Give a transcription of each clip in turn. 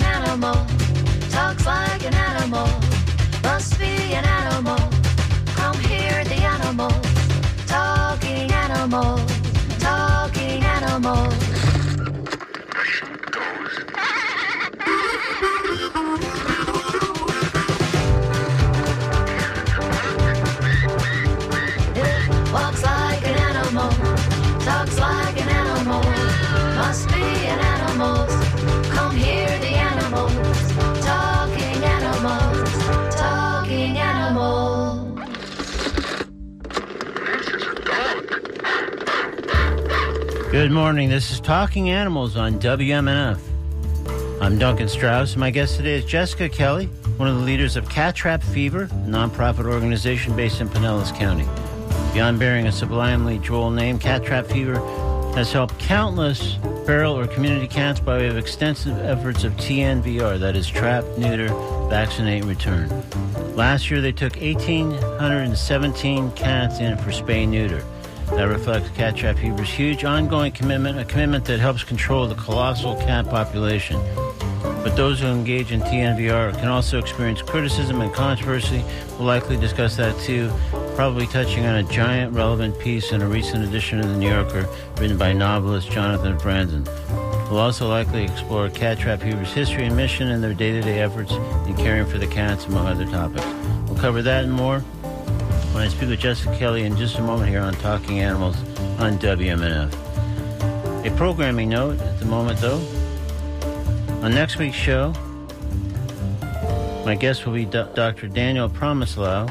an animal, talks like an animal, must be an animal. Come hear the animals, talking animals, talking animals. Good morning. This is Talking Animals on WMNF. I'm Duncan Strauss. And my guest today is Jessica Kelly, one of the leaders of Cat Trap Fever, a nonprofit organization based in Pinellas County. Beyond bearing a sublimely droll name, Cat Trap Fever has helped countless feral or community cats by way of extensive efforts of TNVR, that is, trap, neuter, vaccinate, return. Last year, they took 1,817 cats in for spay neuter. That reflects Cat Trap Fever's huge ongoing commitment, a commitment that helps control the colossal cat population. But those who engage in TNVR can also experience criticism and controversy. We'll likely discuss that too, probably touching on a giant relevant piece in a recent edition of The New Yorker written by novelist Jonathan Franzen. We'll also likely explore Cat Trap Fever's history and mission and their day to day efforts in caring for the cats, among other topics. We'll cover that and more when I speak with Jessica Kelly in just a moment here on Talking Animals on WMNF. A programming note at the moment, though. On next week's show, my guest will be Do- Dr. Daniel Promislow,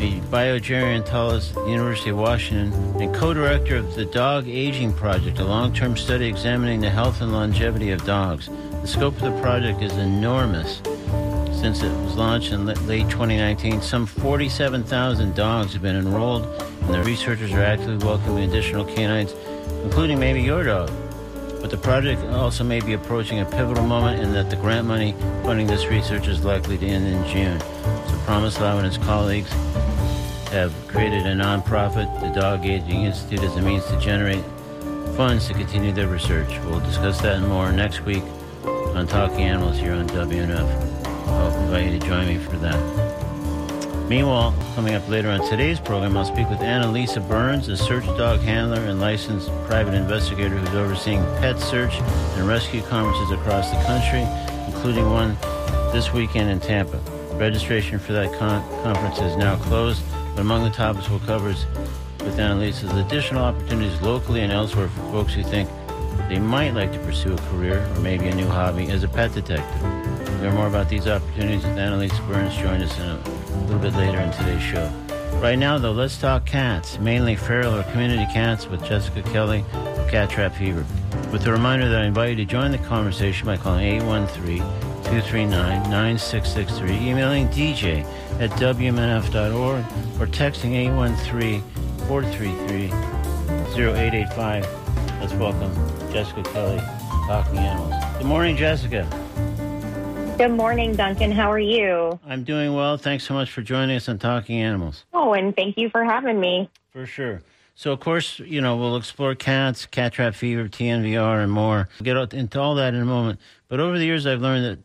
a biogerontologist at the University of Washington and co-director of the Dog Aging Project, a long-term study examining the health and longevity of dogs. The scope of the project is enormous. Since it was launched in late 2019, some 47,000 dogs have been enrolled, and the researchers are actively welcoming additional canines, including maybe your dog. But the project also may be approaching a pivotal moment in that the grant money funding this research is likely to end in June. So Promislow and his colleagues have created a nonprofit, the Dog Aging Institute, as a means to generate funds to continue their research. We'll discuss that and more next week on Talking Animals here on WMNF. I'll invite you to join me for that. Meanwhile, coming up later on today's program, I'll speak with Annalisa Burns, a search dog handler and licensed private investigator who's overseeing pet search and rescue conferences across the country, including one this weekend in Tampa. Registration for that con- conference is now closed, but among the topics we'll cover is with Annalisa is additional opportunities locally and elsewhere for folks who think they might like to pursue a career or maybe a new hobby as a pet detective. Learn more about these opportunities with Annalisa Burns. Join us in a little bit later in today's show. Right now, though, let's talk cats, mainly feral or community cats, with Jessica Kelly of Cat Trap Fever. With a reminder that I invite you to join the conversation by calling 813 239 9663, emailing DJ at WMNF.org, or texting 813 433 0885. Let's welcome Jessica Kelly, Talking Animals. Good morning, Jessica. Good morning, Duncan. How are you? I'm doing well. Thanks so much for joining us on Talking Animals. Oh, and thank you for having me. For sure. So, of course, you know, we'll explore cats, cat trap fever, TNVR, and more. We'll get into all that in a moment. But over the years, I've learned that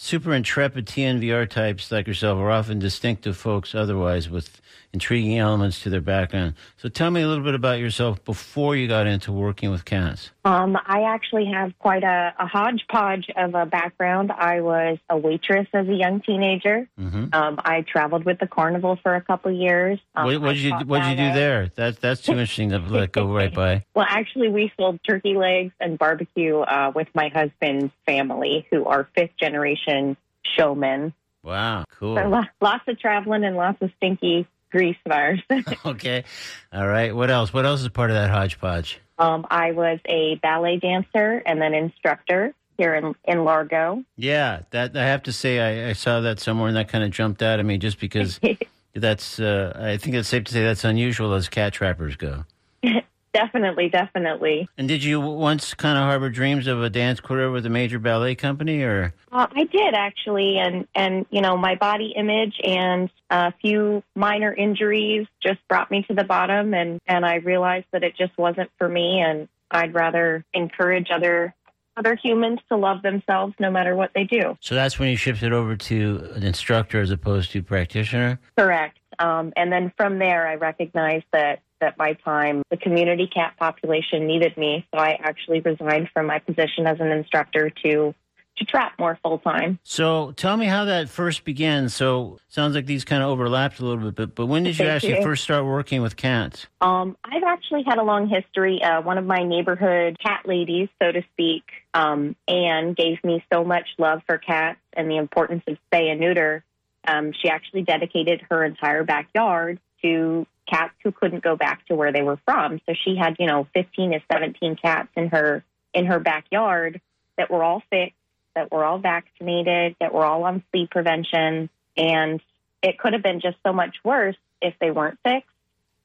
super intrepid TNVR types like yourself are often distinctive folks otherwise with intriguing elements to their background. So, tell me a little bit about yourself before you got into working with cats. Um, I actually have quite a, a hodgepodge of a background. I was a waitress as a young teenager. hmm Um, I traveled with the carnival for a couple years. Um, what what did you what did you do there? That that's too interesting to let go right by. Well, actually, we sold turkey legs and barbecue uh, with my husband's family, who are fifth generation showmen. Wow, cool. So lots of traveling and lots of stinky grease fires. Okay, all right. What else? What else is part of that hodgepodge? Um, I was a ballet dancer and then instructor here in, in Largo. Yeah, that I have to say, I, I saw that somewhere, and that kind of jumped out at me, just because that's. Uh, I think it's safe to say that's unusual as cat trappers go. definitely, definitely. And did you once kind of harbor dreams of a dance career with a major ballet company, or Uh, I did actually, and and you know my body image and a few minor injuries just brought me to the bottom, and and I realized that it just wasn't for me, and I'd rather encourage other other humans to love themselves no matter what they do. So that's when you shifted over to an instructor as opposed to practitioner. Correct. Um, and then from there, I recognized that that my time, the community cat population needed me, so I actually resigned from my position as an instructor to to trap more full time. So tell me how that first began. So sounds like these kind of overlapped a little bit, but, but when did you Thank actually you. first start working with cats? Um, I've actually had a long history. Uh, one of my neighborhood cat ladies, so to speak, um, Anne, gave me so much love for cats and the importance of spay and neuter. Um, she actually dedicated her entire backyard to cats who couldn't go back to where they were from. So she had, you know, 15 to 17 cats in her in her backyard that were all fixed, that were all vaccinated, that were all on flea prevention, and it could have been just so much worse if they weren't fixed.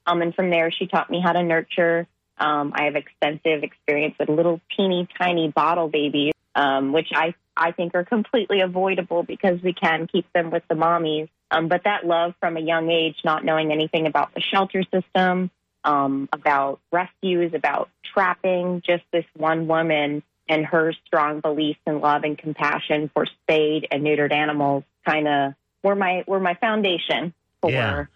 Um, and from there, she taught me how to nurture. Um, I have extensive experience with little teeny tiny bottle babies, um, which I, I think are completely avoidable because we can keep them with the mommies. Um, but that love from a young age, not knowing anything about the shelter system, um, about rescues, about trapping, just this one woman and her strong beliefs and love and compassion for spayed and neutered animals kind of were my were my foundation for Yeah. for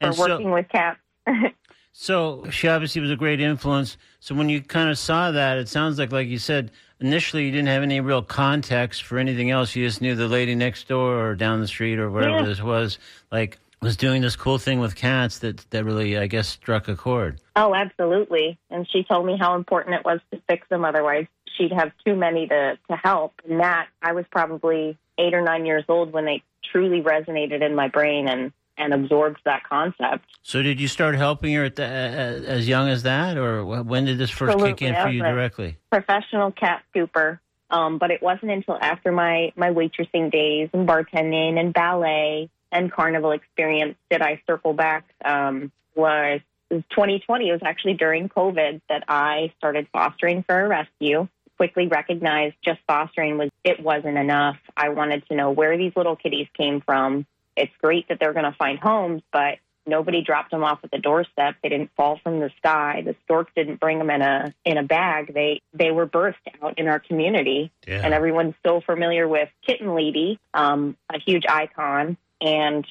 And so- working with cats. So she obviously was a great influence. So when you kind of saw that, it sounds like, like you said, initially you didn't have any real context for anything else. You just knew the lady next door or down the street or whatever Yeah. this was, like was doing this cool thing with cats that that really, I guess, struck a chord. Oh, absolutely. And she told me how important it was to fix them. Otherwise, she'd have too many to, to help. And that, I was probably eight or nine years old when they truly resonated in my brain and, and absorbs that concept. So did you start helping her at the, uh, as young as that, or when did this first kick in for you directly? Professional cat scooper. Um, but it wasn't until after my, my waitressing days and bartending and ballet and carnival experience did I circle back. Um, was was 2020. It was actually during COVID that I started fostering for a rescue. Quickly recognized just fostering was it wasn't enough. I wanted to know where these little kitties came from. It's great that they're going to find homes, but nobody dropped them off at the doorstep. They didn't fall from the sky. The stork didn't bring them in a in a bag. They they were birthed out in our community, Yeah. and everyone's so familiar with Kitten Lady, um, a huge icon, and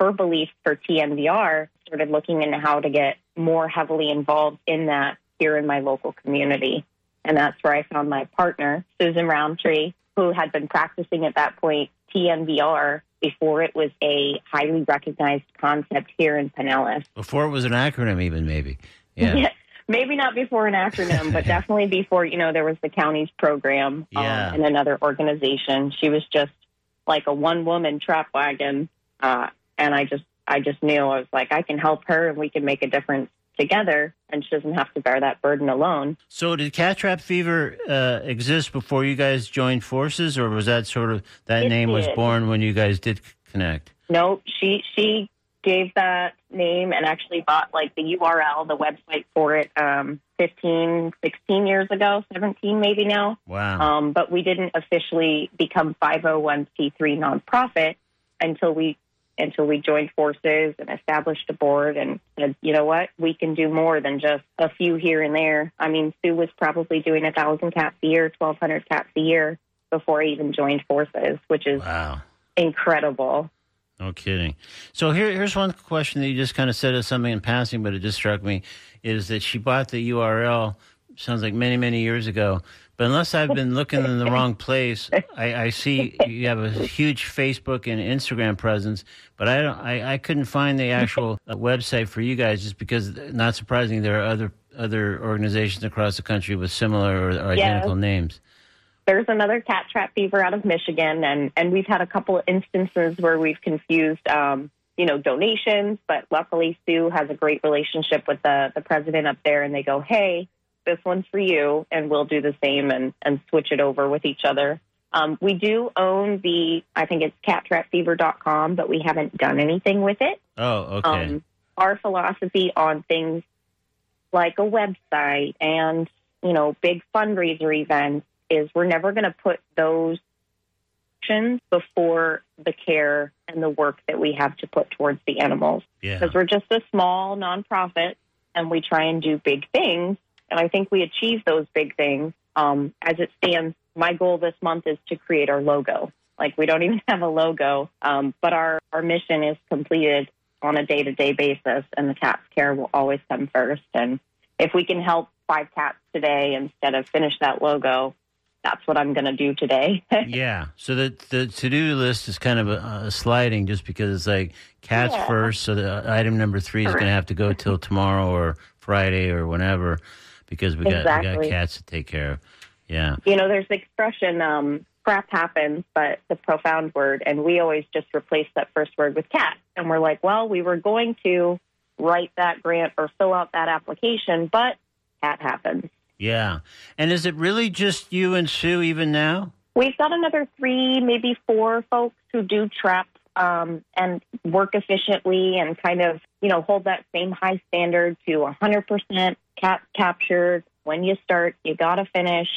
her belief for TNVR Started looking into how to get more heavily involved in that here in my local community, and that's where I found my partner, Susan Rountree, who had been practicing at that point TNVR before it was a highly recognized concept here in Pinellas. Before it was an acronym, even maybe. Yeah. Maybe not before an acronym, but definitely before, you know, there was the county's program um, and another organization. She was just like a one woman trap wagon. Uh, and I just, I just knew I was like, I can help her and we can make a difference together and she doesn't have to bear that burden alone. So did cat trap fever uh, exist before you guys joined forces, or was that sort of that It name was born when you guys did connect? No, she, she gave that name and actually bought like the URL, the website for it, um, 15, 16 years ago, 17 maybe now. Wow. Um, but we didn't officially become 501c3 nonprofit until we until we joined forces and established a board and said, you know what, we can do more than just a few here and there. I mean, Sue was probably doing a thousand cats a year, twelve hundred cats a year before I even joined forces, which is wow. incredible. No kidding. So here, here's one question that you just kind of said as something in passing, but it just struck me is that she bought the URL. Sounds like many, many years ago. But unless I've been looking in the wrong place, I, I see you have a huge Facebook and Instagram presence, but I don't. I, I couldn't find the actual uh, website for you guys, just because. Not surprisingly, there are other other organizations across the country with similar or, or identical names. there's another cat trap fever out of Michigan, and and we've had a couple of instances where we've confused, um, you know, donations. But luckily, Sue has a great relationship with the the president up there, and they go, "Hey, this one's for you," and we'll do the same and and switch it over with each other. Um, we do own the, I think it's cattrapfever.com, but we haven't done anything with it. Oh, okay. Um, our philosophy on things like a website and you know big fundraiser events is we're never going to put those actions before the care and the work that we have to put towards the animals yeah. because we're just a small nonprofit and we try and do big things and i think we achieve those big things um, as it stands my goal this month is to create our logo. Like we don't even have a logo, um, but our, our mission is completed on a day to day basis, and the cat's care will always come first. And if we can help five cats today instead of finish that logo, that's what I'm going to do today. yeah. So the the to do list is kind of a, a, sliding, just because it's like cats Yeah. first. So the item number three is going to have to go till tomorrow or Friday or whenever, because we got we got cats to take care of. Yeah. you know, there's the expression, um, crap happens, but the profound word. And we always just replace that first word with cat. And we're like, well, we were going to write that grant or fill out that application, but cat happens. Yeah. And is it really just you and Sue even now? We've got another three, maybe four folks who do trap um, and work efficiently and kind of, you know, hold that same high standard to 100% cat captured. When you start, you got to finish.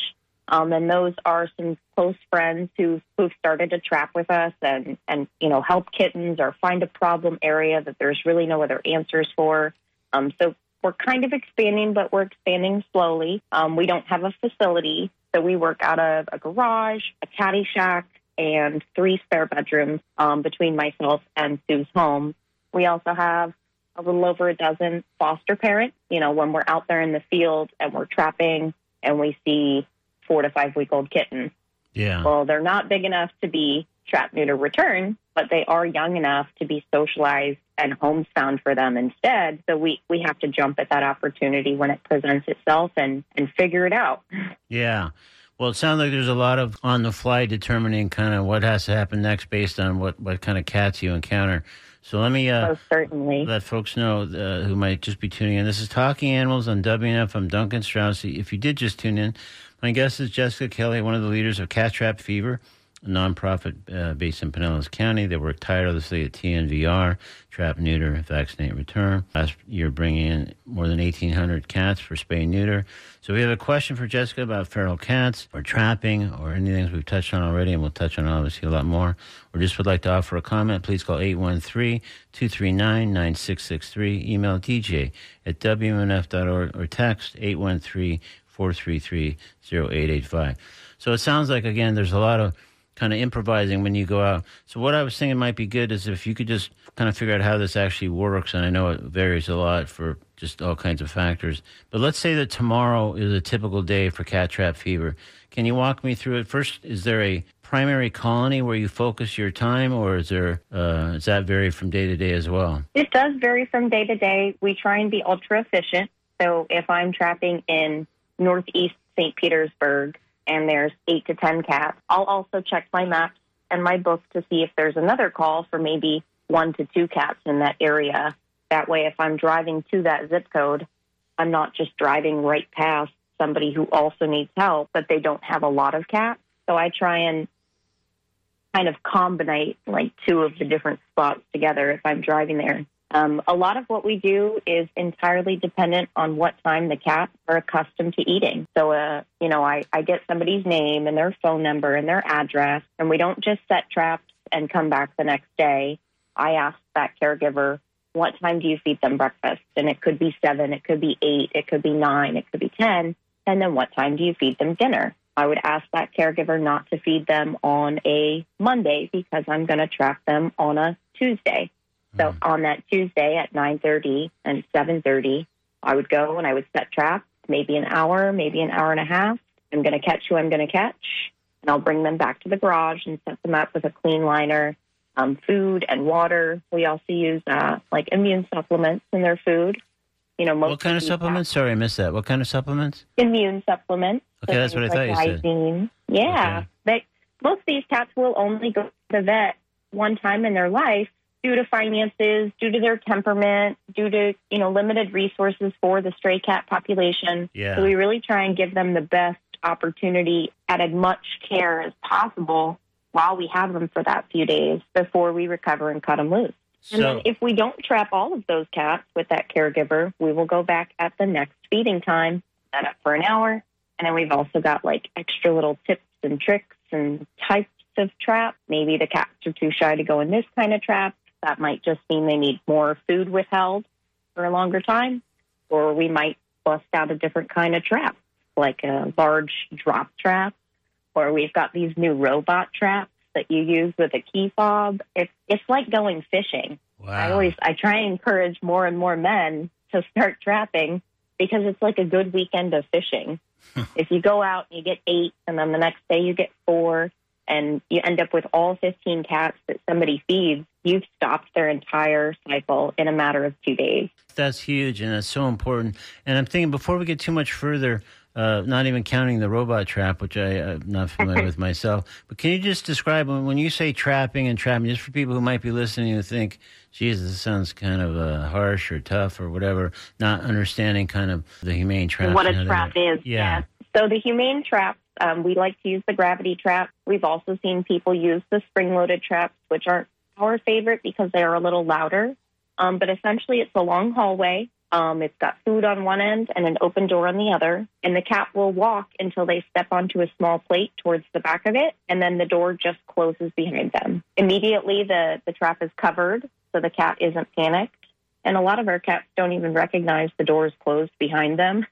Um, and those are some close friends who who've started to trap with us and and you know help kittens or find a problem area that there's really no other answers for. Um, so we're kind of expanding, but we're expanding slowly. Um, we don't have a facility, so we work out of a garage, a caddy shack, and three spare bedrooms um, between myself and Sue's home. We also have a little over a dozen foster parents. You know, when we're out there in the field and we're trapping and we see four to five week old kittens. Yeah. Well, they're not big enough to be trap, neuter, return, but they are young enough to be socialized and homes found for them instead. So we, we have to jump at that opportunity when it presents itself and, and figure it out. Yeah. Well, it sounds like there's a lot of on the fly determining kind of what has to happen next based on what, what kind of cats you encounter. So let me uh, certainly. let folks know uh, who might just be tuning in. This is Talking Animals on WMNF. I'm Duncan Strauss. If you did just tune in, my guest is Jessica Kelly, one of the leaders of Cat Trap Fever, nonprofit uh, based in Pinellas County. They work tirelessly at TNVR, Trap, Neuter, Vaccinate, Return. Last year, bringing in more than 1,800 cats for spay neuter. So we have a question for Jessica about feral cats or trapping or anything we've touched on already, and we'll touch on obviously a lot more. Or just would like to offer a comment, please call 813-239-9663. Email DJ at WMNF.org or text 813-433-0885. So it sounds like, again, there's a lot of kind of improvising when you go out. So what I was thinking might be good is if you could just kind of figure out how this actually works, and I know it varies a lot for just all kinds of factors. But let's say that tomorrow is a typical day for cat trap fever. Can you walk me through it? First, is there a primary colony where you focus your time, or is there uh, does that vary from day to day as well? It does vary from day to day. We try and be ultra efficient. So if I'm trapping in northeast St. Petersburg and there's eight to 10 cats, I'll also check my maps and my book to see if there's another call for maybe one to two cats in that area. That way, if I'm driving to that zip code, I'm not just driving right past somebody who also needs help, but they don't have a lot of cats. So I try and kind of combine like two of the different spots together if I'm driving there. Um, a lot of what we do is entirely dependent on what time the cats are accustomed to eating. So, uh, you know, I, I get somebody's name and their phone number and their address, and we don't just set traps and come back the next day. I ask that caregiver, what time do you feed them breakfast? And it could be seven, it could be eight, it could be nine, it could be 10. And then what time do you feed them dinner? I would ask that caregiver not to feed them on a Monday because I'm going to trap them on a Tuesday. So on that Tuesday at 9:30 and 7:30, I would go and I would set traps, maybe an hour, maybe an hour and a half. I'm going to catch who I'm going to catch, and I'll bring them back to the garage and set them up with a clean liner, um, food and water. We also use uh, like immune supplements in their food. You know, most What kind of supplements? Sorry, I missed that. What kind of supplements? immune supplements. Okay, that's what I thought you like said. Yeah, Okay. they, most of these cats will only go to the vet one time in their life due to finances, due to their temperament, due to you know limited resources for the stray cat population. Yeah. So we really try and give them the best opportunity at as much care as possible while we have them for that few days before we recover and cut them loose. And then if we don't trap all of those cats with that caregiver, we will go back at the next feeding time, set up for an hour. And then we've also got like extra little tips and tricks and types of trap. Maybe the cats are too shy to go in this kind of trap. That might just mean they need more food withheld for a longer time. Or we might bust out a different kind of trap, like a large drop trap or we've got these new robot traps that you use with a key fob. It's it's like going fishing. Wow. I always I try and encourage more and more men to start trapping because it's like a good weekend of fishing. if you go out and you get eight, and then the next day you get four, and you end up with all 15 cats that somebody feeds, you've stopped their entire cycle in a matter of two days. That's huge and that's so important. And I'm thinking before we get too much further, uh, not even counting the robot trap, which I, I'm not familiar with myself, but can you just describe when, you say trapping and trapping, just for people who might be listening who think, Jesus, this sounds kind of uh, harsh or tough or whatever, not understanding kind of the humane trap. what a trap is. Yeah. yes. So the humane traps, um, we like to use the gravity trap. We've also seen people use the spring-loaded traps, which aren't our favorite because they are a little louder. Um, but essentially, it's a long hallway. Um, it's got food on one end and an open door on the other. And the cat will walk until they step onto a small plate towards the back of it, and then the door just closes behind them. Immediately, the, the trap is covered, so the cat isn't panicked. And a lot of our cats don't even recognize the door is closed behind them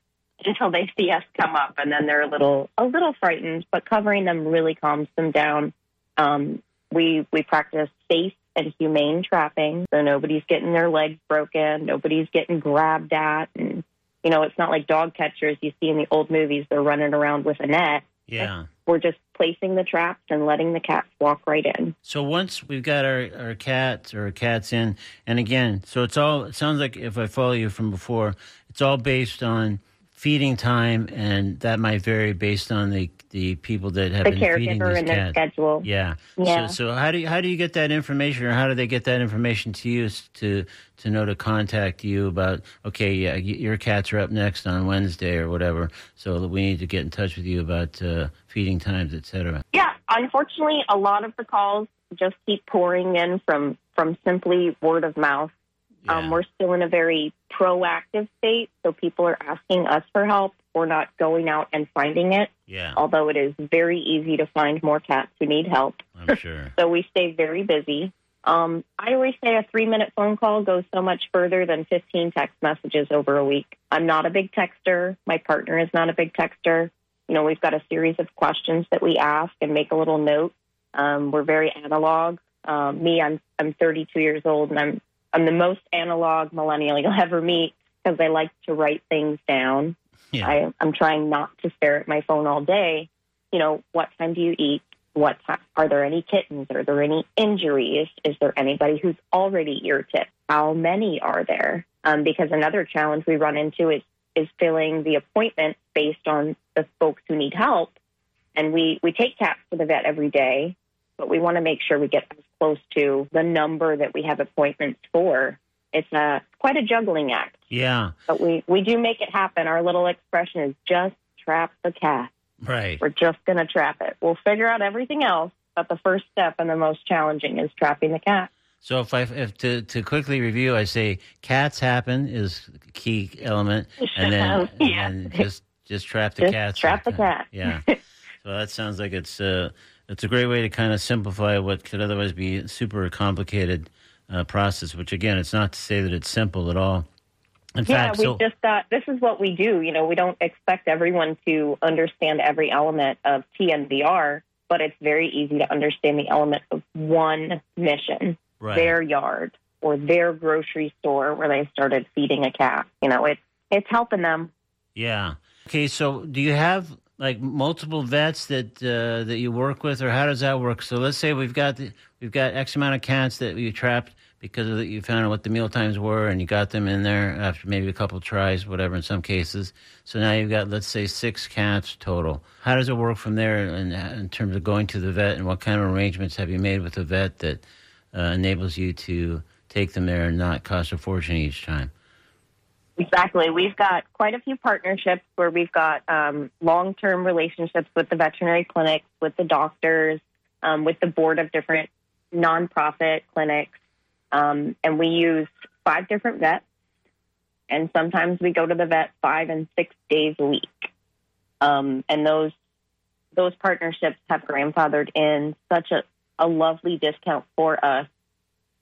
until they see us come up, and then they're a little a little frightened. But covering them really calms them down. Um, we we practice safe and humane trapping, so nobody's getting their legs broken, nobody's getting grabbed at, and you know it's not like dog catchers you see in the old movies. They're running around with a net. Yeah. We're just placing the traps and letting the cats walk right in. So once we've got our, our cats or our cats in, and again, so it's all, it sounds like if I follow you from before, it's all based on feeding time, and that might vary based on the, the people that have The been feeding caregiver these and their cats. schedule. Yeah. Yeah. So, so how do you, how do you get that information, or how do they get that information to you to to know to contact you about? Okay, yeah, your cats are up next on Wednesday or whatever, so we need to get in touch with you about uh, feeding times, et cetera. Yeah, unfortunately, a lot of the calls just keep pouring in from from simply word of mouth. Um, we're still in a very proactive state, so people are asking us for help. We're not going out and finding it, Yeah, although it is very easy to find more cats who need help. I'm sure. So we stay very busy. Um, I always say a three minute phone call goes so much further than 15 text messages over a week. I'm not a big texter. My partner is not a big texter. You know, we've got a series of questions that we ask and make a little note. Um, we're very analog. Um, me, I'm I'm 32 years old, and I'm I'm the most analog millennial you'll ever meet because I like to write things down. Yeah. I, I'm trying not to stare at my phone all day. You know, what time do you eat? What time, are there any kittens? Are there any injuries? Is there anybody who's already ear tipped? How many are there? Um, because another challenge we run into is is filling the appointment based on the folks who need help. And we we take cats to the vet every day, but we want to make sure we get as close to the number that we have appointments for. It's a quite a juggling act yeah, but we we do make it happen. Our little expression is just trap the cat. right. We're just going to trap it. We'll figure out everything else, but the first step and the most challenging is trapping the cat. So if I if to to quickly review, I say cats happen is key element, and then Yeah. and just just trap the Just cats. trap the cat. Yeah. so that sounds like it's uh it's a great way to kind of simplify what could otherwise be a super complicated uh, process. Which again, it's not to say that it's simple at all. In Yeah, fact, we so just thought this is what we do. You know, we don't expect everyone to understand every element of TNVR, but it's very easy to understand the element of one mission, right. their yard or their grocery store where they started feeding a cat. You know, it's it's helping them. Yeah. Okay. So, do you have like multiple vets that uh, that you work with, or how does that work? So, let's say we've got the, we've got X amount of cats that you trapped because of the, you found out what the meal times were, and you got them in there after maybe a couple tries, whatever. In some cases, so now you've got let's say six cats total. How does it work from there, in, in terms of going to the vet, and what kind of arrangements have you made with the vet that uh, enables you to take them there and not cost a fortune each time? Exactly. We've got quite a few partnerships where we've got um, long term relationships with the veterinary clinics, with the doctors, um, with the board of different nonprofit clinics. Um, and we use five different vets. And sometimes we go to the vet five and six days a week. Um, and those those partnerships have grandfathered in such a, a lovely discount for us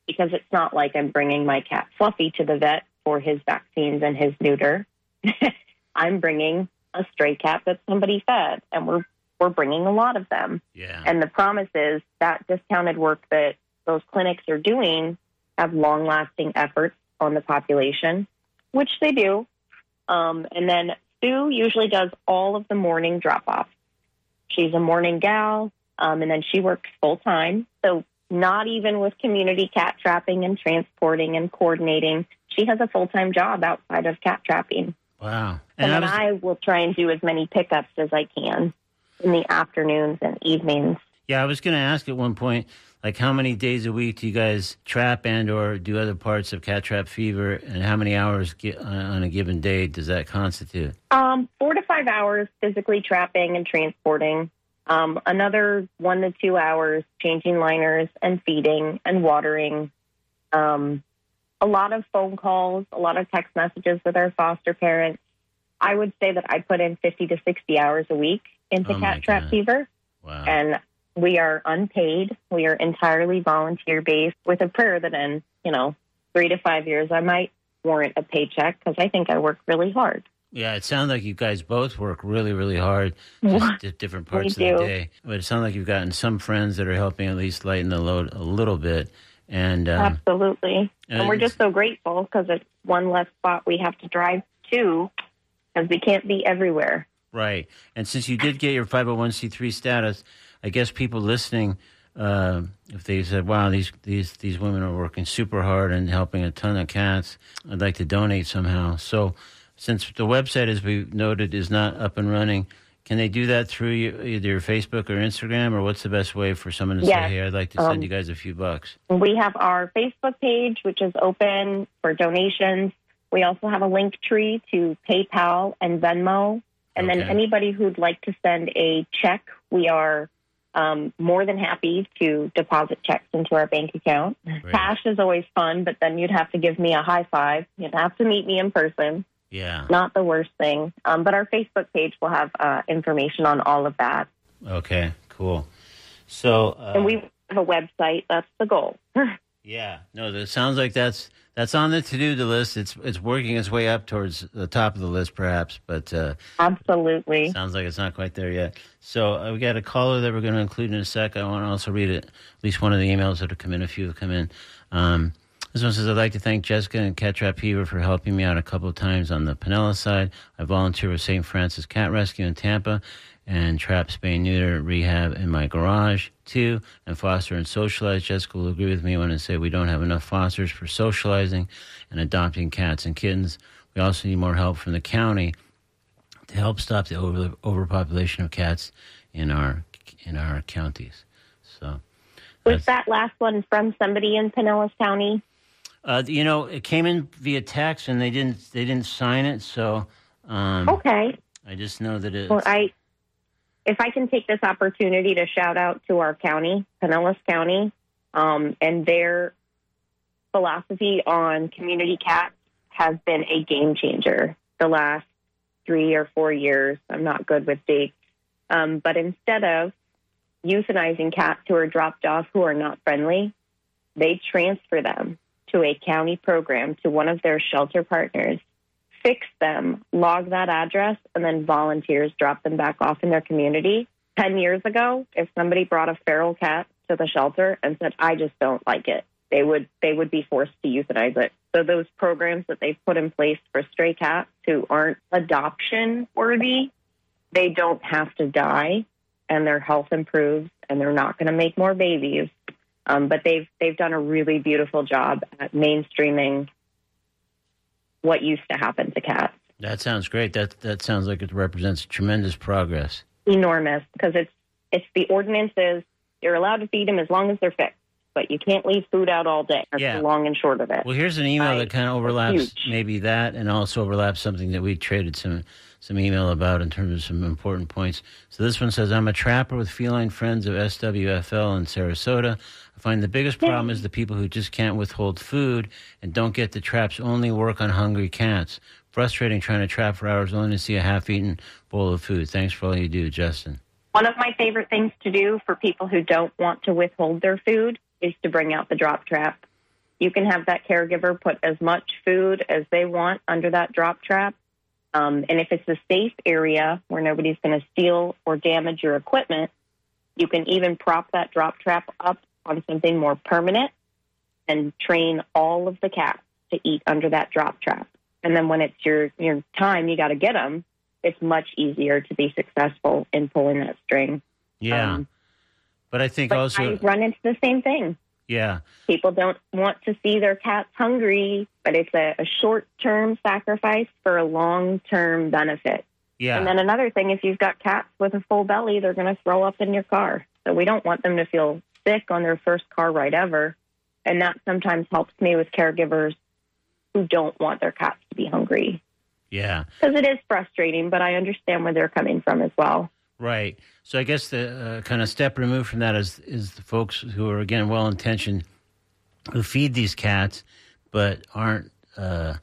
because it's not like I'm bringing my cat Fluffy to the vet for his vaccines and his neuter. I'm bringing a stray cat that somebody fed, and we're we're bringing a lot of them. Yeah. And the promise is that discounted work that those clinics are doing have long lasting efforts on the population, which they do. Um, and then Sue usually does all of the morning drop off. She's a morning gal, um, and then she works full time. So, not even with community cat trapping and transporting and coordinating, she has a full time job outside of cat trapping. wow. And, I then was- I will try and do as many pickups as I can in the afternoons and evenings. Yeah, I was going to ask at one point, like how many days a week do you guys trap and or do other parts of cat trap fever, and how many hours on a given day does that constitute? Um, four to five hours physically trapping and transporting. Um, another one to two hours changing liners and feeding and watering. Um, a lot of phone calls, a lot of text messages with our foster parents. I would say that I put in 50 to 60 hours a week into Oh, cat trap God. fever. Wow. and we are unpaid. We are entirely volunteer based with a prayer that in, you know, three to five years, I might warrant a paycheck because I think I work really hard. yeah, it sounds like you guys both work really, really hard, at different parts of the day. But it sounds like you've gotten some friends that are helping at least lighten the load a little bit. And um, Absolutely. and And we're just so grateful because it's one less spot we have to drive to because we can't be everywhere. Right. And since you did get your 501c3 status, I guess people listening, uh, if they said, wow, these, these, these women are working super hard and helping a ton of cats, I'd like to donate somehow. So since the website, as we noted, is not up and running, can they do that through your, either your Facebook or Instagram, or what's the best way for someone to Yes. say, hey, I'd like to send Um, you guys a few bucks? We have our Facebook page, which is open for donations. We also have a link tree to PayPal and Venmo. And then anybody who'd like to send a check, we are um, more than happy to deposit checks into our bank account. Great. Cash is always fun, but then you'd have to give me a high five. You'd have to meet me in person. Yeah. Not the worst thing. Um, but our Facebook page will have uh, information on all of that. Okay, cool. So, uh, And we have a website. That's the goal. Yeah, no, that sounds like that's that's on the to do list. It's it's working its way up towards the top of the list, perhaps, but uh, Absolutely. sounds like it's not quite there yet. So uh, we got a caller that we're going to include in a sec. I want to also read it, at least one of the emails that have come in. A few have come in. Um, this one says, I'd like to thank Jessica and Cat Trap Fever for helping me out a couple of times on the Pinellas side. I volunteer with St. Francis Cat Rescue in Tampa and trap spay neuter rehab in my garage too and foster and socialize jessica will agree with me when i say we don't have enough fosters for socializing and adopting cats and kittens we also need more help from the county to help stop the over, overpopulation of cats in our in our counties so Was that last one from somebody in Pinellas County? Uh, you know it came in via text and they didn't they didn't sign it so um, Okay. i just know that it's Well, I, if I can take this opportunity to shout out to our county, Pinellas County, um, and their philosophy on community cats has been a game changer the last three or four years. I'm not good with dates. Um, but instead of euthanizing cats who are dropped off who are not friendly, they transfer them to a county program to one of their shelter partners fix them, log that address, and then volunteers drop them back off in their community. Ten years ago, if somebody brought a feral cat to the shelter and said, "I just don't like it," they would they would be forced to euthanize it. So those programs that they've put in place for stray cats who aren't adoption worthy, they don't have to die, and their health improves, and they're not going to make more babies. Um, but they've they've done a really beautiful job at mainstreaming what used to happen to cats. that sounds great that that sounds like it represents tremendous progress Enormous because it's it's the ordinances. You're allowed to feed them as long as they're fixed, but you can't leave food out all day. That's Yeah. the long and short of it. Well, here's an email Right. that kind of overlaps maybe that, and also overlaps something that we traded some some email about in terms of some important points. So this one says, "I'm a trapper with feline friends of SWFL in Sarasota. I find the biggest problem is the people who just can't withhold food and don't get the traps only work on hungry cats. Frustrating trying to trap for hours only to see a half-eaten bowl of food. Thanks for all you do, Justin." One of my favorite things to do for people who don't want to withhold their food is to bring out the drop trap. You can have that caregiver put as much food as they want under that drop trap. Um, and if it's a safe area where nobody's going to steal or damage your equipment, you can even prop that drop trap up on something more permanent and train all of the cats to eat under that drop trap. And then when it's your your time, you got to get them. It's much easier to be successful in pulling that string. Yeah. Um, but I think but also, I run into the same thing. Yeah. People don't want to see their cats hungry, but it's a, a short term sacrifice for a long term benefit. Yeah. And then another thing, if you've got cats with a full belly, they're going to throw up in your car. So we don't want them to feel sick on their first car ride ever. And that sometimes helps me with caregivers who don't want their cats to be hungry. yeah. Because it is frustrating, but I understand where they're coming from as well. Right. So I guess the uh, kind of step removed from that is is the folks who are again well intentioned, who feed these cats, but aren't uh,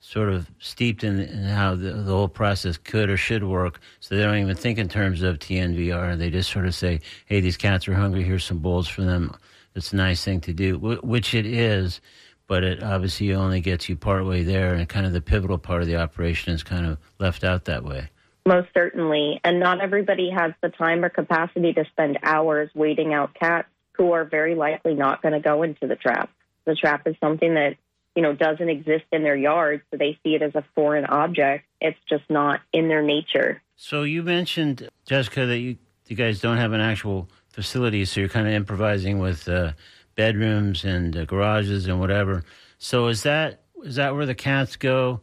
sort of steeped in, in how the, the whole process could or should work. So they don't even think in terms of TNVR. They just sort of say, "Hey, these cats are hungry. Here's some bowls for them." It's a nice thing to do, wh- which it is. But it obviously only gets you partway there, and kind of the pivotal part of the operation is kind of left out that way. Most certainly. And not everybody has the time or capacity to spend hours waiting out cats who are very likely not going to go into the trap. The trap is something that, you know, doesn't exist in their yard, so they see it as a foreign object. It's just not in their nature. So you mentioned Jessica that you you guys don't have an actual facility, so you're kind of improvising with uh, bedrooms and uh, garages and whatever. So is that is that where the cats go,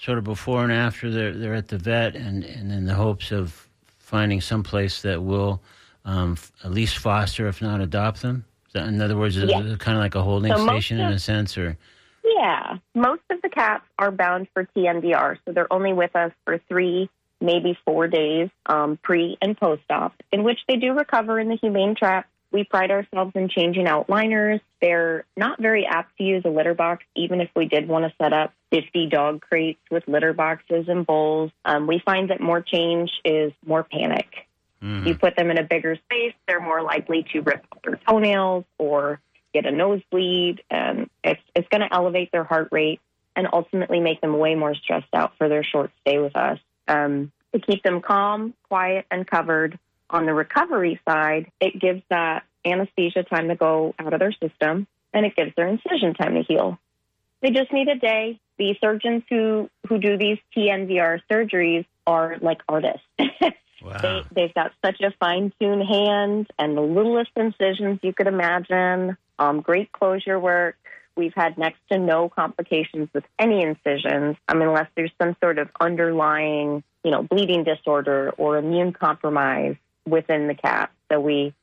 sort of before and after they're they're at the vet, and and in the hopes of finding some place that will um, f- at least foster, if not adopt them? In other words, is Yeah. it kind of like a holding So station in a sense, or Yeah. Most of the cats are bound for TNVR, so they're only with us for three, maybe four days, um, pre and post op, in which they do recover in the humane trap. We pride ourselves in changing out liners. They're not very apt to use a litter box, even if we did want to set up 50 dog crates with litter boxes and bowls. Um, we find that more change is more panic. Mhm. You put them in a bigger space, they're more likely to rip up their toenails or get a nosebleed, and it's it's going to elevate their heart rate and ultimately make them way more stressed out for their short stay with us. Um, to keep them calm, quiet, and covered. On the recovery side, it gives that anesthesia time to go out of their system, and it gives their incision time to heal. They just need a day. The surgeons who who do these TNVR surgeries are like artists. wow, They, they've got such a fine tuned hand and the littlest incisions you could imagine. Um, great closure work. We've had next to no complications with any incisions, um, unless there's some sort of underlying, you know, bleeding disorder or immune compromise within the cat. So we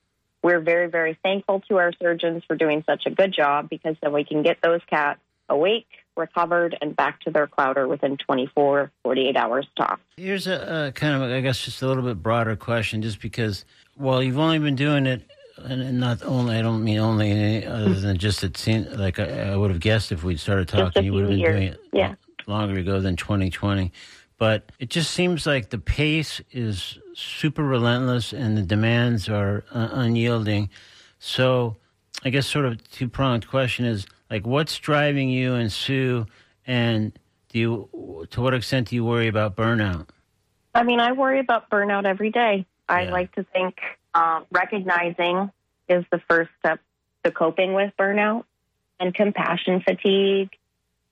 we're very very thankful to our surgeons for doing such a good job because then we can get those cats awake, recovered, and back to their clouder within 24, 48 hours tops. Here's a, a kind of, I guess, just a little bit broader question, just because, well, you've only been doing it, and not only, I don't mean only, any other than just it seemed like I, I would have guessed if we'd started talking, you would have been years. doing it Yeah. longer ago than 2020. But it just seems like the pace is super relentless and the demands are uh, unyielding. So, I guess, sort of two pronged question is like, what's driving you and Sue, and do you, to what extent do you worry about burnout? I mean, I worry about burnout every day. I Yeah. like to think um, recognizing is the first step to coping with burnout and compassion fatigue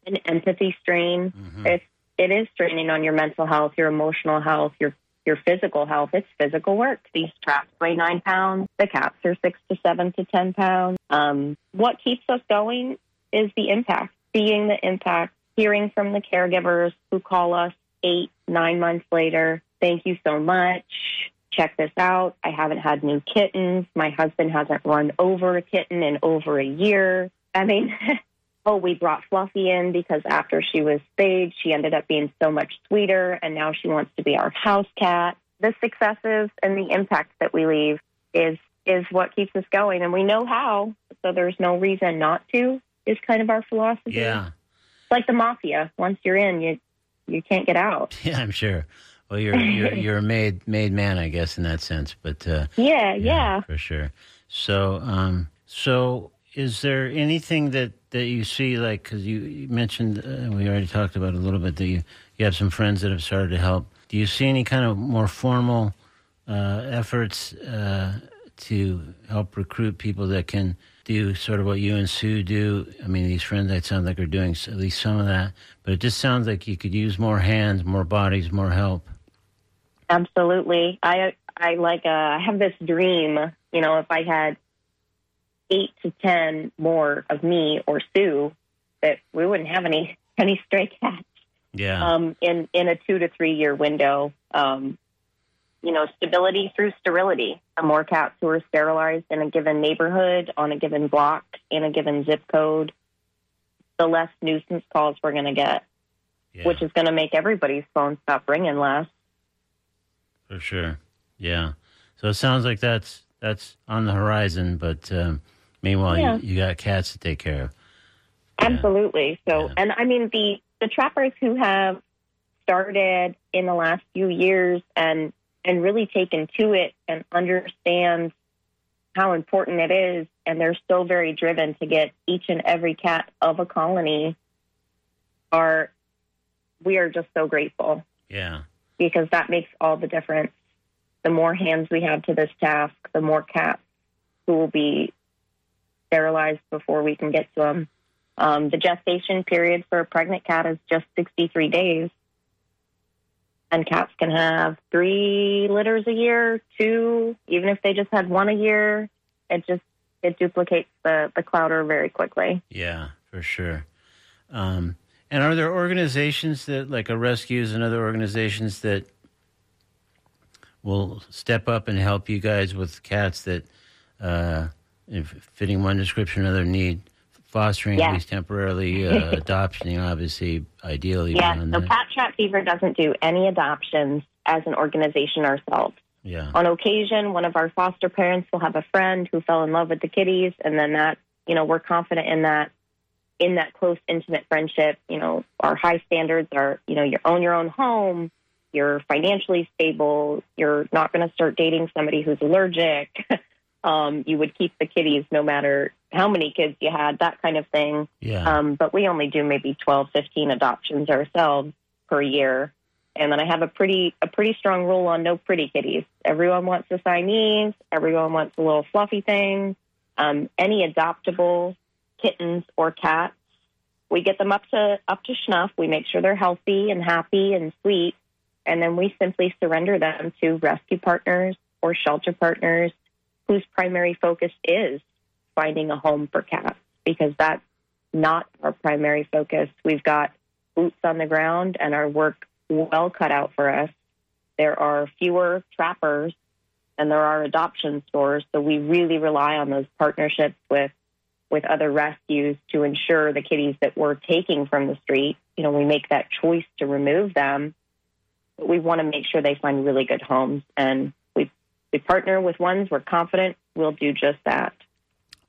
and empathy strain. Mhm. It's it is straining on your mental health, your emotional health, your your physical health. It's physical work. These traps weigh nine pounds. The cats are six to seven to ten pounds. Um, what keeps us going is the impact, seeing the impact, hearing from the caregivers who call us eight, nine months later. Thank you so much. Check this out. I haven't had new kittens. My husband hasn't run over a kitten in over a year. I mean, oh, we brought Fluffy in because after she was spayed, she ended up being so much sweeter, and now she wants to be our house cat. The successes and the impact that we leave is is what keeps us going, and we know how, so there's no reason not to. Is kind of our philosophy. Yeah. It's like the mafia. Once you're in, you you can't get out. Yeah, I'm sure. Well, you're you're you're a made made man, I guess, in that sense. But uh, Yeah, yeah. for sure. So, um, so is there anything that, that you see, like, because you, you mentioned, uh, we already talked about a little bit, that you, you have some friends that have started to help. Do you see any kind of more formal uh, efforts uh, to help recruit people that can do sort of what you and Sue do? I mean, these friends, that sound like are doing at least some of that, but it just sounds like you could use more hands, more bodies, more help. Absolutely. I I like uh, I have this dream. You know, if I had eight to ten more of me or Sue, that we wouldn't have any any stray cats. Yeah. um, in in a two to three year window. Um, you know, stability through sterility. The more cats who are sterilized in a given neighborhood, on a given block, in a given zip code, the less nuisance calls we're going to get, yeah. which is going to make everybody's phone stop ringing less. For sure. Yeah. So it sounds like that's that's on the horizon, but um, meanwhile, Yeah. you, you got cats to take care of. Yeah. Absolutely. So, and I mean the the trappers who have started in the last few years and and really taken to it and understand how important it is, and they're so very driven to get each and every cat of a colony. Are we are just so grateful Yeah. because that makes all the difference. The more hands we have to this task, the more cats who will be sterilized before we can get to them. Um, the gestation period for a pregnant cat is just 63 days. And cats can have three litters a year, two, even if they just had one a year. It just it duplicates the, the clowder very quickly. Yeah, for sure. Um, and are there organizations that, like a rescues and other organizations that will step up and help you guys with cats that, uh, fitting one description or another, need fostering Yeah. at least temporarily, uh, adoption, obviously, ideally. Yeah, so that. Cat Trap Fever doesn't do any adoptions as an organization ourselves. yeah. On occasion, one of our foster parents will have a friend who fell in love with the kitties, and then that, you know, we're confident in that, in that close, intimate friendship. You know, our high standards are, you know, you own your own home, you're financially stable, you're not going to start dating somebody who's allergic. um, you would keep the kitties no matter how many kids you had, that kind of thing. Yeah. Um, but we only do maybe 12, 15 adoptions ourselves per year. And then I have a pretty a pretty strong rule on no pretty kitties. Everyone wants a Siamese. Everyone wants a little fluffy thing. Um, any adoptable kittens or cats, we get them up to up to snuff. We make sure they're healthy and happy and sweet, and then we simply surrender them to rescue partners or shelter partners whose primary focus is finding a home for cats because that's not our primary focus. We've got boots on the ground and our work well cut out for us. There are fewer trappers and there are adoption stores, so we really rely on those partnerships with with other rescues to ensure the kitties that we're taking from the street, you know, we make that choice to remove them, but we want to make sure they find really good homes and we partner with ones we're confident will do just that.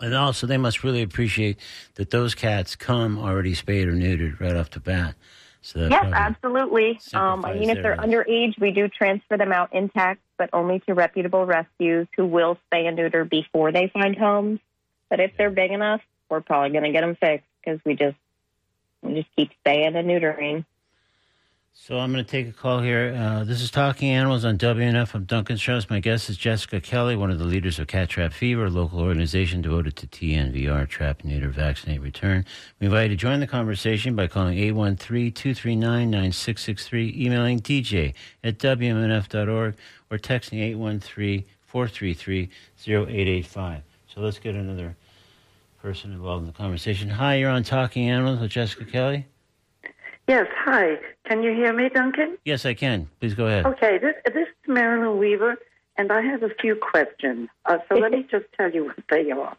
And also, they must really appreciate that those cats come already spayed or neutered right off the bat. So Yes, absolutely. Um, I mean, if they're underage, we do transfer them out intact, but only to reputable rescues who will spay and neuter before they find homes. But if they're big enough, we're probably going to get them fixed because we just we just keep spaying and neutering. So I'm going to take a call here. Uh, this is Talking Animals on WMNF. I'm Duncan Strauss. My guest is Jessica Kelly, one of the leaders of Cat Trap Fever, a local organization devoted to TNVR, Trap, Neuter, Vaccinate, Return. We invite you to join the conversation by calling 813-239-9663, emailing dj at WMNF.org, or texting 813-433-0885. So let's get another person involved in the conversation. Hi, you're on Talking Animals with Jessica Kelly. Yes, hi. Can you hear me, Duncan? Yes, I can. Please go ahead. Okay, this, this is Marilyn Weaver, and I have a few questions. Uh, so let me just tell you what they are.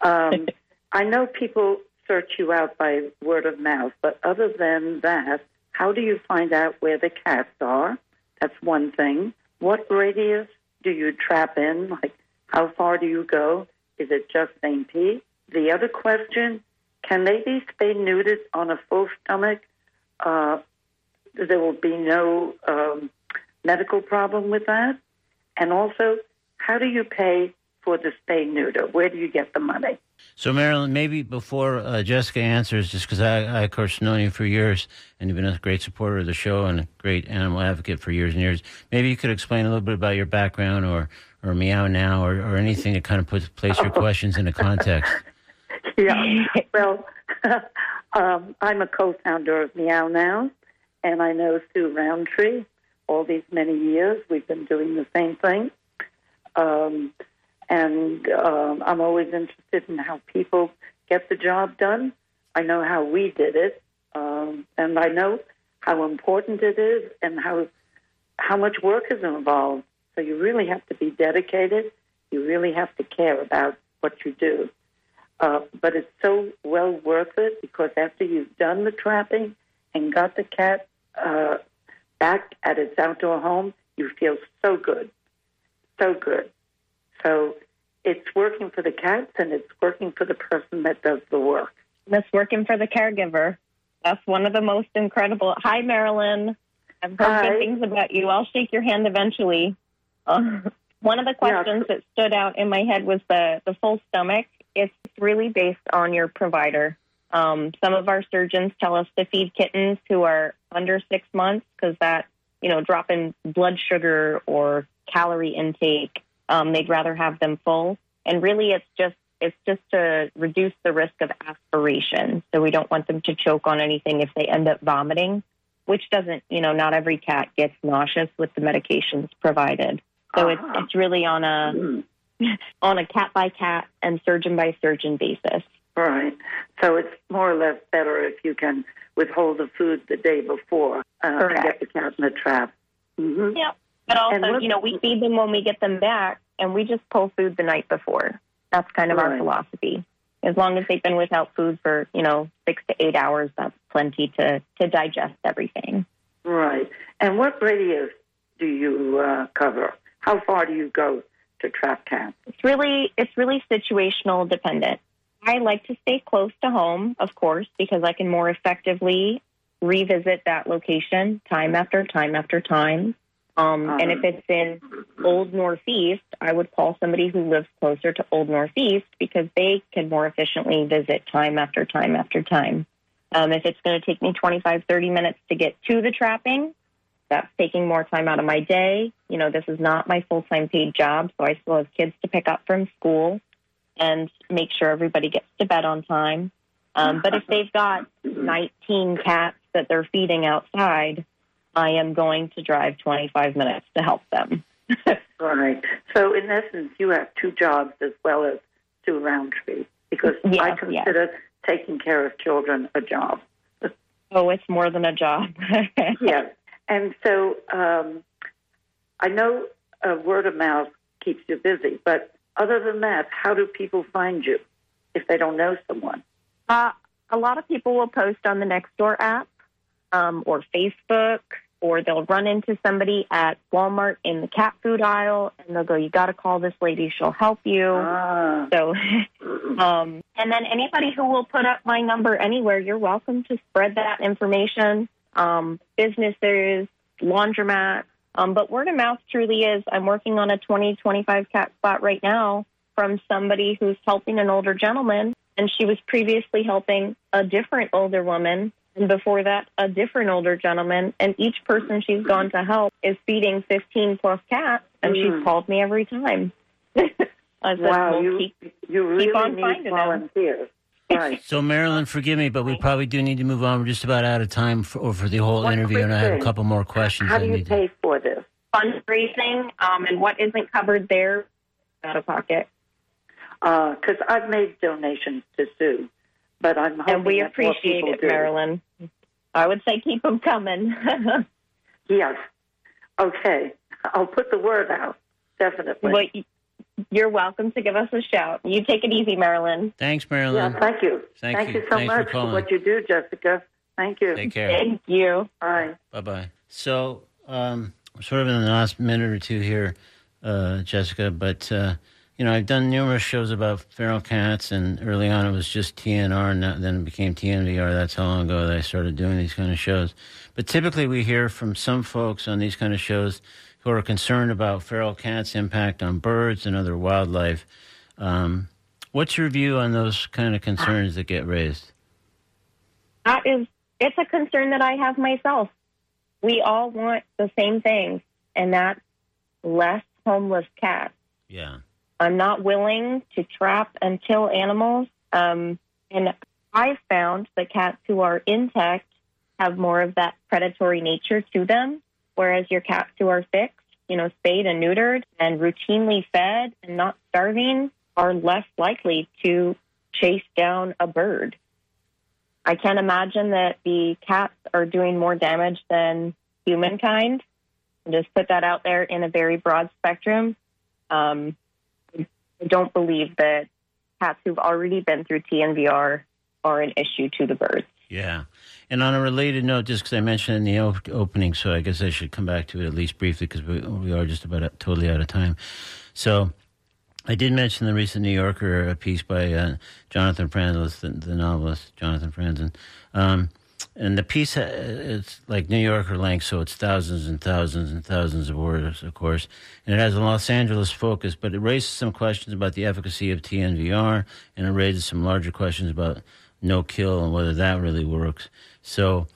Um, I know people search you out by word of mouth, but other than that, how do you find out where the cats are? That's one thing. What radius do you trap in? Like, how far do you go? Is it just St. Pete? The other question, can they be spayed neutered on a full stomach? Uh, there will be no um, medical problem with that. And also, how do you pay for the spay neuter? Where do you get the money? So, Marilyn, maybe before uh, Jessica answers, just because I, I, of course, known you for years and you've been a great supporter of the show and a great animal advocate for years and years, maybe you could explain a little bit about your background or, or Meow Now or, or anything that kind of puts place your questions into context. Yeah. Well, um, I'm a co-founder of Meow Now, and I know Sue Rountree. All these many years, we've been doing the same thing. Um, and um, I'm always interested in how people get the job done. I know how we did it, um, and I know how important it is and how how much work is involved. So you really have to be dedicated. You really have to care about what you do. Uh, but it's so well worth it because after you've done the trapping and got the cat uh, back at its outdoor home, you feel so good, so good. So it's working for the cats and it's working for the person that does the work. That's working for the caregiver. That's one of the most incredible. Hi, Marilyn. I've heard Hi. good things about you. I'll shake your hand eventually. Uh, one of the questions that stood out in my head was the, the full stomach. It's really based on your provider. Um, some of our surgeons tell us to feed kittens who are under six months because that, you know, drop in blood sugar or calorie intake. Um, they'd rather have them full. And really, it's just it's just to reduce the risk of aspiration. So we don't want them to choke on anything if they end up vomiting, which doesn't, you know, not every cat gets nauseous with the medications provided. So it's Uh-huh. it's really on a Mm. on a cat by cat and surgeon by surgeon basis. Right. So it's more or less better if you can withhold the food the day before uh, and get the cat in the trap. hmm Yeah. But also, you know, we feed them when we get them back, and we just pull food the night before. That's kind of our philosophy. As long as they've been without food for, you know, six to eight hours, that's plenty to, to digest everything. Right. And what radius do you uh, cover? How far do you go to trap cats? It's really it's really situational dependent. I like to stay close to home, of course, because I can more effectively revisit that location time after time after time. Um, and if it's in Old Northeast, I would call somebody who lives closer to Old Northeast because they can more efficiently visit time after time after time. Um, if it's going to take me 25, 30 minutes to get to the trapping, that's taking more time out of my day. You know, this is not my full time paid job, so I still have kids to pick up from school and make sure everybody gets to bed on time. Um, but if they've got 19 cats that they're feeding outside, I am going to drive 25 minutes to help them. Right. So in essence, you have two jobs as well as two round Rountree because I Yes, yes. consider taking care of children a job. Oh, it's more than a job. yes. And so um, I know uh, word of mouth keeps you busy, but other than that, how do people find you if they don't know someone? Uh, a lot of people will post on the Nextdoor app um, or Facebook, or they'll run into somebody at Walmart in the cat food aisle, and they'll go, "You got to call this lady; she'll help you." Ah, So, um, and then anybody who will put up my number anywhere, you're welcome to spread that information. Um, businesses, laundromat, um, but word of mouth truly is. I'm working on a 20, 25 cat spot right now from somebody who's helping an older gentleman, and she was previously helping a different older woman. And before that, a different older gentleman. And each person she's gone to help is feeding 15 plus cats, and Mm. she's called me every time. I said, wow, "We'll you keep you really on need finding them. Volunteers. Right. So, Marilyn, forgive me, but we probably do need to move on. We're just about out of time for, or for the whole One interview, and I have a couple more questions. How do you need to- pay for this? fundraising, um, and what isn't covered there out of pocket. Because Uh, I've made donations to Sue, but I'm hoping And we that appreciate people it, do. Marilyn. I would say keep them coming. Yes. Okay. I'll put the word out. Definitely. but y- you're welcome to give us a shout. You take it easy, Marilyn. Thanks, Marilyn. yeah, thank you. Thank you. so Thanks much for, calling. what you do, Jessica. Thank you. Take care. Thank you. Bye. Bye bye. So, um, sort of in the last minute or two here, uh, Jessica, but uh, you know, I've done numerous shows about feral cats, and early on it was just TNR, and then it became TNVR. That's how long ago that I started doing these kind of shows. But typically, we hear from some folks on these kind of shows who are concerned about feral cats' impact on birds and other wildlife. Um, What's your view on those kind of concerns that get raised? That is, it's a concern that I have myself. We all want the same thing, and that's less homeless cats. Yeah. I'm not willing to trap and kill animals. Um, and I've found that cats who are intact have more of that predatory nature to them, whereas your cats who are fixed, you know, spayed and neutered and routinely fed and not starving are less likely to chase down a bird. I can't imagine that the cats are doing more damage than humankind. Just put that out there in a very broad spectrum. Um, I don't believe that cats who've already been through TNVR are an issue to the birds. Yeah. And on a related note, just because I mentioned in the op- opening, so I guess I should come back to it at least briefly because we, we are just about out- totally out of time. So I did mention the recent New Yorker piece by uh, Jonathan Franzen, the, the novelist Jonathan Franzen. Um, and the piece, uh, it's like New Yorker length, so it's thousands and thousands and thousands of words, of course. And it has a Los Angeles focus, but it raises some questions about the efficacy of TNVR, and it raises some larger questions about no kill and whether that really works. So,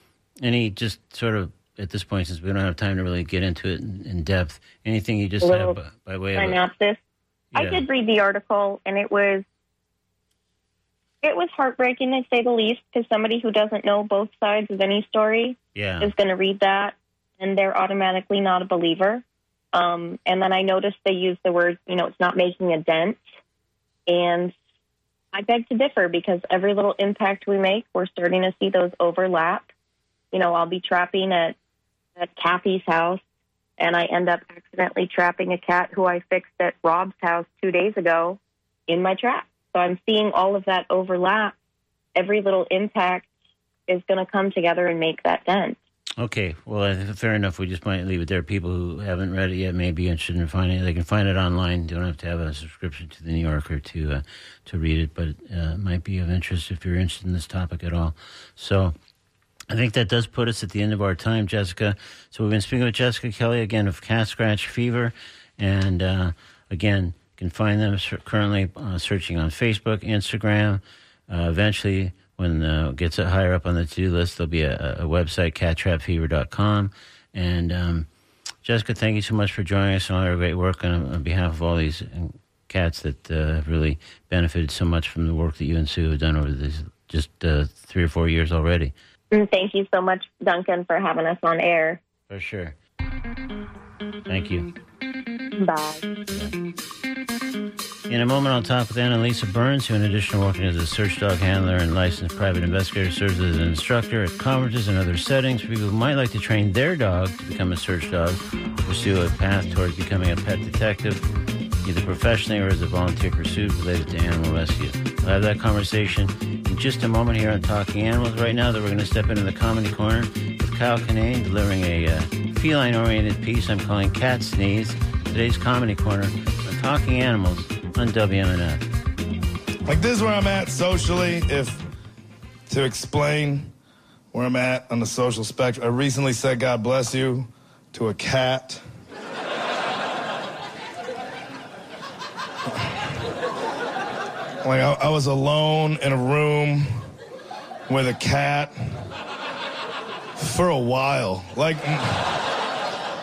any just sort of at this point, since we don't have time to really get into it in, in depth, anything you just have by, by way of a- synopsis. I did read the article, and it was it was heartbreaking to say the least. Because somebody who doesn't know both sides of any story yeah, is going to read that, and they're automatically not a believer. Um, and then I noticed they use the word, you know, it's not making a dent, and I beg to differ because every little impact we make, we're starting to see those overlap. You know, I'll be trapping at at Kathy's house, and I end up accidentally trapping a cat who I fixed at Rob's house two days ago in my trap. So I'm seeing all of that overlap. Every little impact is going to come together and make that dent. Okay, well, fair enough. We just might leave it there. People who haven't read it yet may be interested in finding it. They can find it online. Don't have to have a subscription to the New Yorker to uh, to read it, but uh, it might be of interest if you're interested in this topic at all. So, I think that does put us at the end of our time, Jessica. So we've been speaking with Jessica Kelly again of Cat Scratch Fever, and uh, again, you can find them currently uh, searching on Facebook, Instagram. Uh, eventually, when uh, it gets higher up on the to-do list, there'll be a, a website, cattrapfever.com. And um, Jessica, thank you so much for joining us and all your great work on, on behalf of all these uh, cats that uh, have really benefited so much from the work that you and Sue have done over these just uh, three or four years already. Thank you so much, Duncan, for having us on air. For sure. Thank you. Bye. In a moment, I'll talk with Annalisa Burns, who, in addition to working as a search dog handler and licensed private investigator, serves as an instructor at conferences and other settings for people who might like to train their dog to become a search dog or pursue a path towards becoming a pet detective, either professionally or as a volunteer pursuit related to animal rescue. I'll have that conversation in just a moment here on Talking Animals. Right now, that we're going to step into the comedy corner with Kyle Kinane delivering a uh, feline-oriented piece I'm calling Cat Sneeze. Today's comedy corner on Talking Animals on WMNF. Like this is where I'm at socially. If to explain where I'm at on the social spectrum, I recently said "God bless you" to a cat. Like I, I was alone in a room with a cat for a while. Like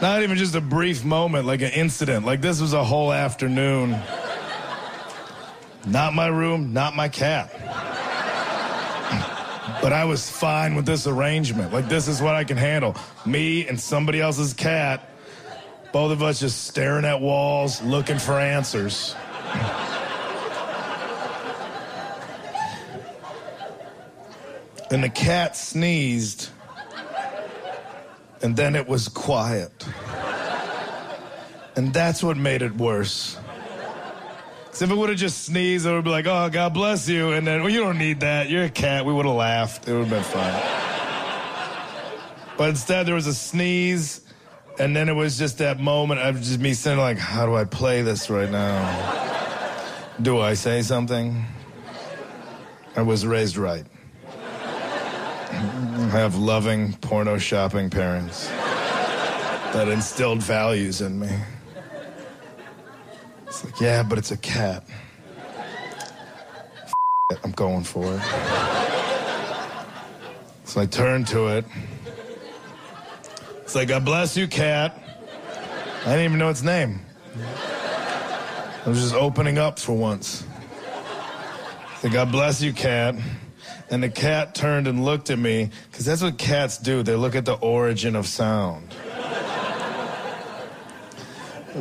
not even just a brief moment, like an incident. Like this was a whole afternoon. Not my room, not my cat. But I was fine with this arrangement. Like, this is what I can handle. Me and somebody else's cat, both of us just staring at walls, looking for answers. And the cat sneezed, and then it was quiet. And that's what made it worse. Because if it would have just sneezed, it would be like, oh, God bless you. And then, well, you don't need that. You're a cat. We would have laughed. It would have been fine. but instead, there was a sneeze. And then it was just that moment of just me sitting like, how do I play this right now? Do I say something? I was raised right. I have loving, porno shopping parents that instilled values in me. It's like, yeah, but it's a cat. I'm going for it. So I turn to it. It's like, God bless you, cat. I didn't even know its name. I was just opening up for once. It's like, God bless you, cat. And the cat turned and looked at me, because that's what cats do. They look at the origin of sound.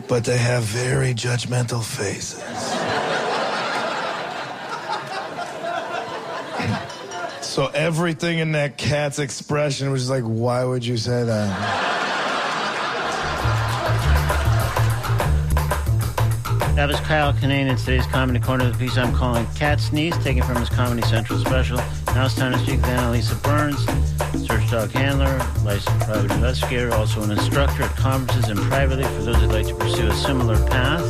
But they have very judgmental faces. So everything in that cat's expression was like, why would you say that? That was Kyle Kinane in today's Comedy Corner, the piece I'm calling Cat Sneeze, taken from his Comedy Central special. Now it's time to speak with Annalisa Burns, search dog handler, licensed private investigator, also an instructor at conferences and privately for those who'd like to pursue a similar path.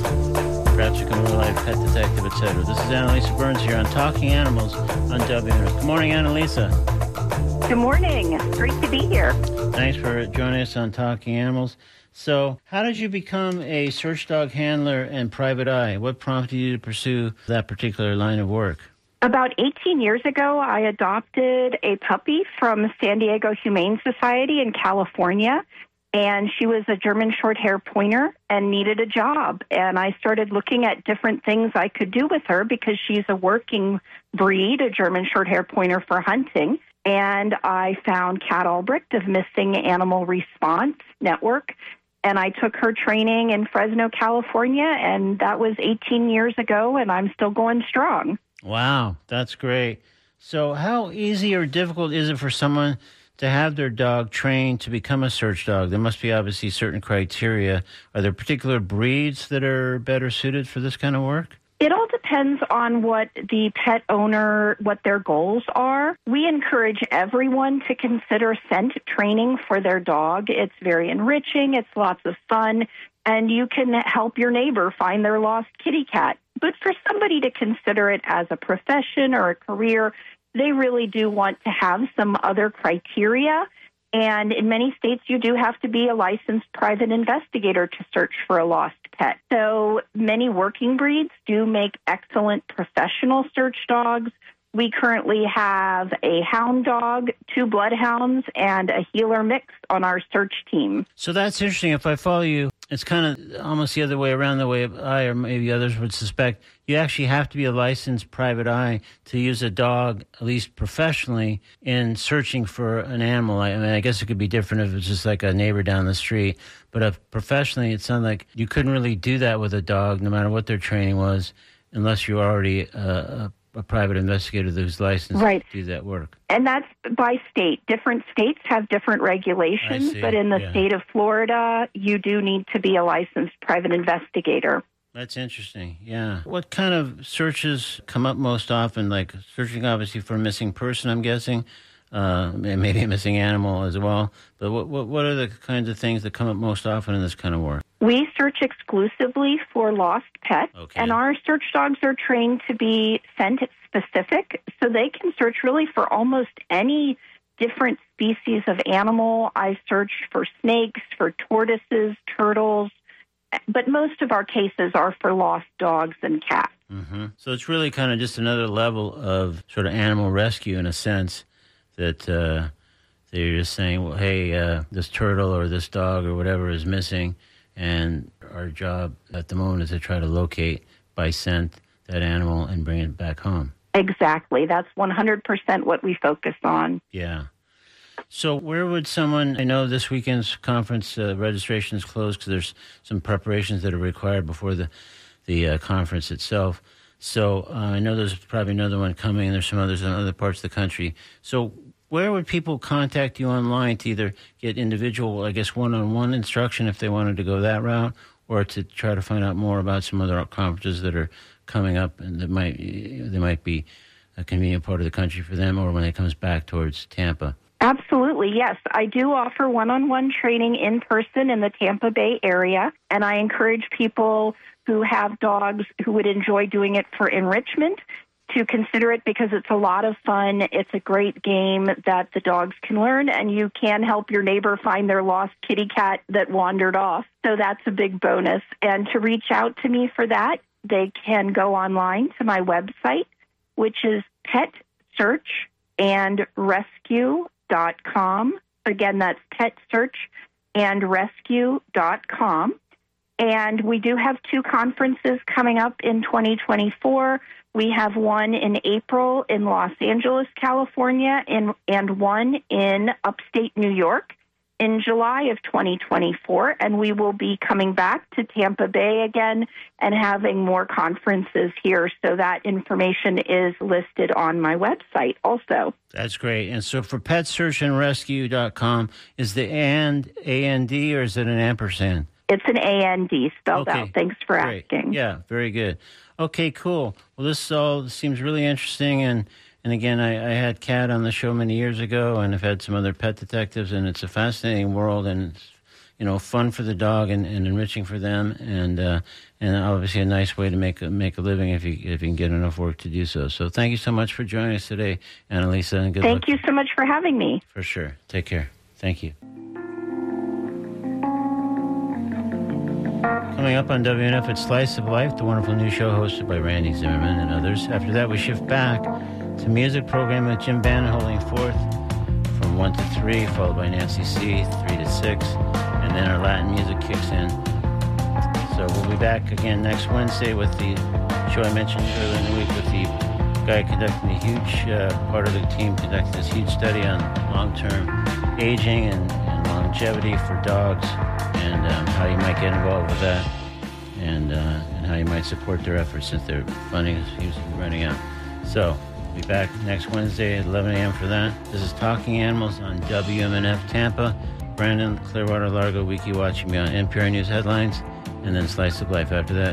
Perhaps become a real-life pet detective, etc. This is Annalisa Burns here on Talking Animals on WMNF. Good morning, Annalisa. Good morning. Great to be here. Thanks for joining us on Talking Animals. So, how did you become a search dog handler and private eye? What prompted you to pursue that particular line of work? About 18 years ago, I adopted a puppy from San Diego Humane Society in California. And she was a German short hair pointer and needed a job. And I started looking at different things I could do with her because she's a working breed, a German short hair pointer for hunting. And I found Kat Albrecht of Missing Animal Response Network and I took her training in Fresno, California, and that was 18 years ago, and I'm still going strong. Wow, that's great. So, how easy or difficult is it for someone to have their dog trained to become a search dog? There must be obviously certain criteria. Are there particular breeds that are better suited for this kind of work? It all depends on what the pet owner, what their goals are. We encourage everyone to consider scent training for their dog. It's very enriching, it's lots of fun, and you can help your neighbor find their lost kitty cat. But for somebody to consider it as a profession or a career, they really do want to have some other criteria. And in many states, you do have to be a licensed private investigator to search for a lost pet. So many working breeds do make excellent professional search dogs. We currently have a hound dog, two bloodhounds, and a heeler mix on our search team. So that's interesting. If I follow you, it's kind of almost the other way around the way I or maybe others would suspect. You actually have to be a licensed private eye to use a dog, at least professionally, in searching for an animal. I, mean, I guess it could be different if it's just like a neighbor down the street. But if professionally, it sounds like you couldn't really do that with a dog, no matter what their training was, unless you're already uh, a, a private investigator who's licensed Right. to do that work. And that's by state. Different states have different regulations, but in the Yeah. state of Florida, you do need to be a licensed private investigator. That's interesting. Yeah. What kind of searches come up most often? Like searching, obviously, for a missing person, I'm guessing, uh, and maybe a missing animal as well. But what, what, what are the kinds of things that come up most often in this kind of work? We search exclusively for lost pets, Okay. and our search dogs are trained to be scent specific, so they can search really for almost any different species of animal. I search for snakes, for tortoises, turtles, but most of our cases are for lost dogs and cats. hmm So it's really kind of just another level of sort of animal rescue in a sense that uh, they're just saying, well, hey, uh, this turtle or this dog or whatever is missing. And our job at the moment is to try to locate by scent that animal and bring it back home. Exactly. That's 100% what we focus on. Yeah. So, where would someone? I know this weekend's conference uh, registration is closed because there's some preparations that are required before the the uh, conference itself. So, uh, I know there's probably another one coming, and there's some others in other parts of the country. So, where would people contact you online to either get individual, I guess, one-on-one instruction if they wanted to go that route, or to try to find out more about some other conferences that are coming up and that might they might be a convenient part of the country for them, or when it comes back towards Tampa. Absolutely, yes. I do offer one on one training in person in the Tampa Bay area, and I encourage people who have dogs who would enjoy doing it for enrichment to consider it because it's a lot of fun. It's a great game that the dogs can learn, and you can help your neighbor find their lost kitty cat that wandered off. So that's a big bonus. And to reach out to me for that, they can go online to my website, which is pet search and. Again, that's pet search and. And we do have two conferences coming up in 2024. We have one in April in Los Angeles, California, and, and one in upstate New York in July of 2024. And we will be coming back to Tampa Bay again and having more conferences here. So that information is listed on my website also. That's great. And so for petsearchandrescue.com, is the and A-N-D or is it an ampersand? It's an AND spelled Okay, out. Thanks for Great. asking. Yeah, very good. Okay, cool. Well, this all seems really interesting, and and again, I, I had Kat on the show many years ago, and I've had some other pet detectives, and it's a fascinating world, and it's you know fun for the dog and, and enriching for them, and uh, and obviously a nice way to make a, make a living if you if you can get enough work to do so. So thank you so much for joining us today, Annalisa, and good luck Thank you so much for having me. for sure. Take care. Thank you. Coming up on WMNF, it's Slice of Life, the wonderful new show hosted by Randy Zimmerman and others. After that, we shift back to music program with Jim Bannon holding forth from 1 to 3, followed by Nancy C., 3 to 6, and then our Latin music kicks in. So we'll be back again next Wednesday with the show I mentioned earlier in the week with the guy conducting a huge uh, part of the team conducting this huge study on long-term aging and, and longevity for dogs and um, how you might get involved with that and uh, and how you might support their efforts since their funding is running out. So we'll be back next Wednesday at 11 a.m. for that. This is Talking Animals on WMNF Tampa. Brandon, Clearwater, Largo, Wiki watching me on NPR News headlines, and then Slice of Life after that.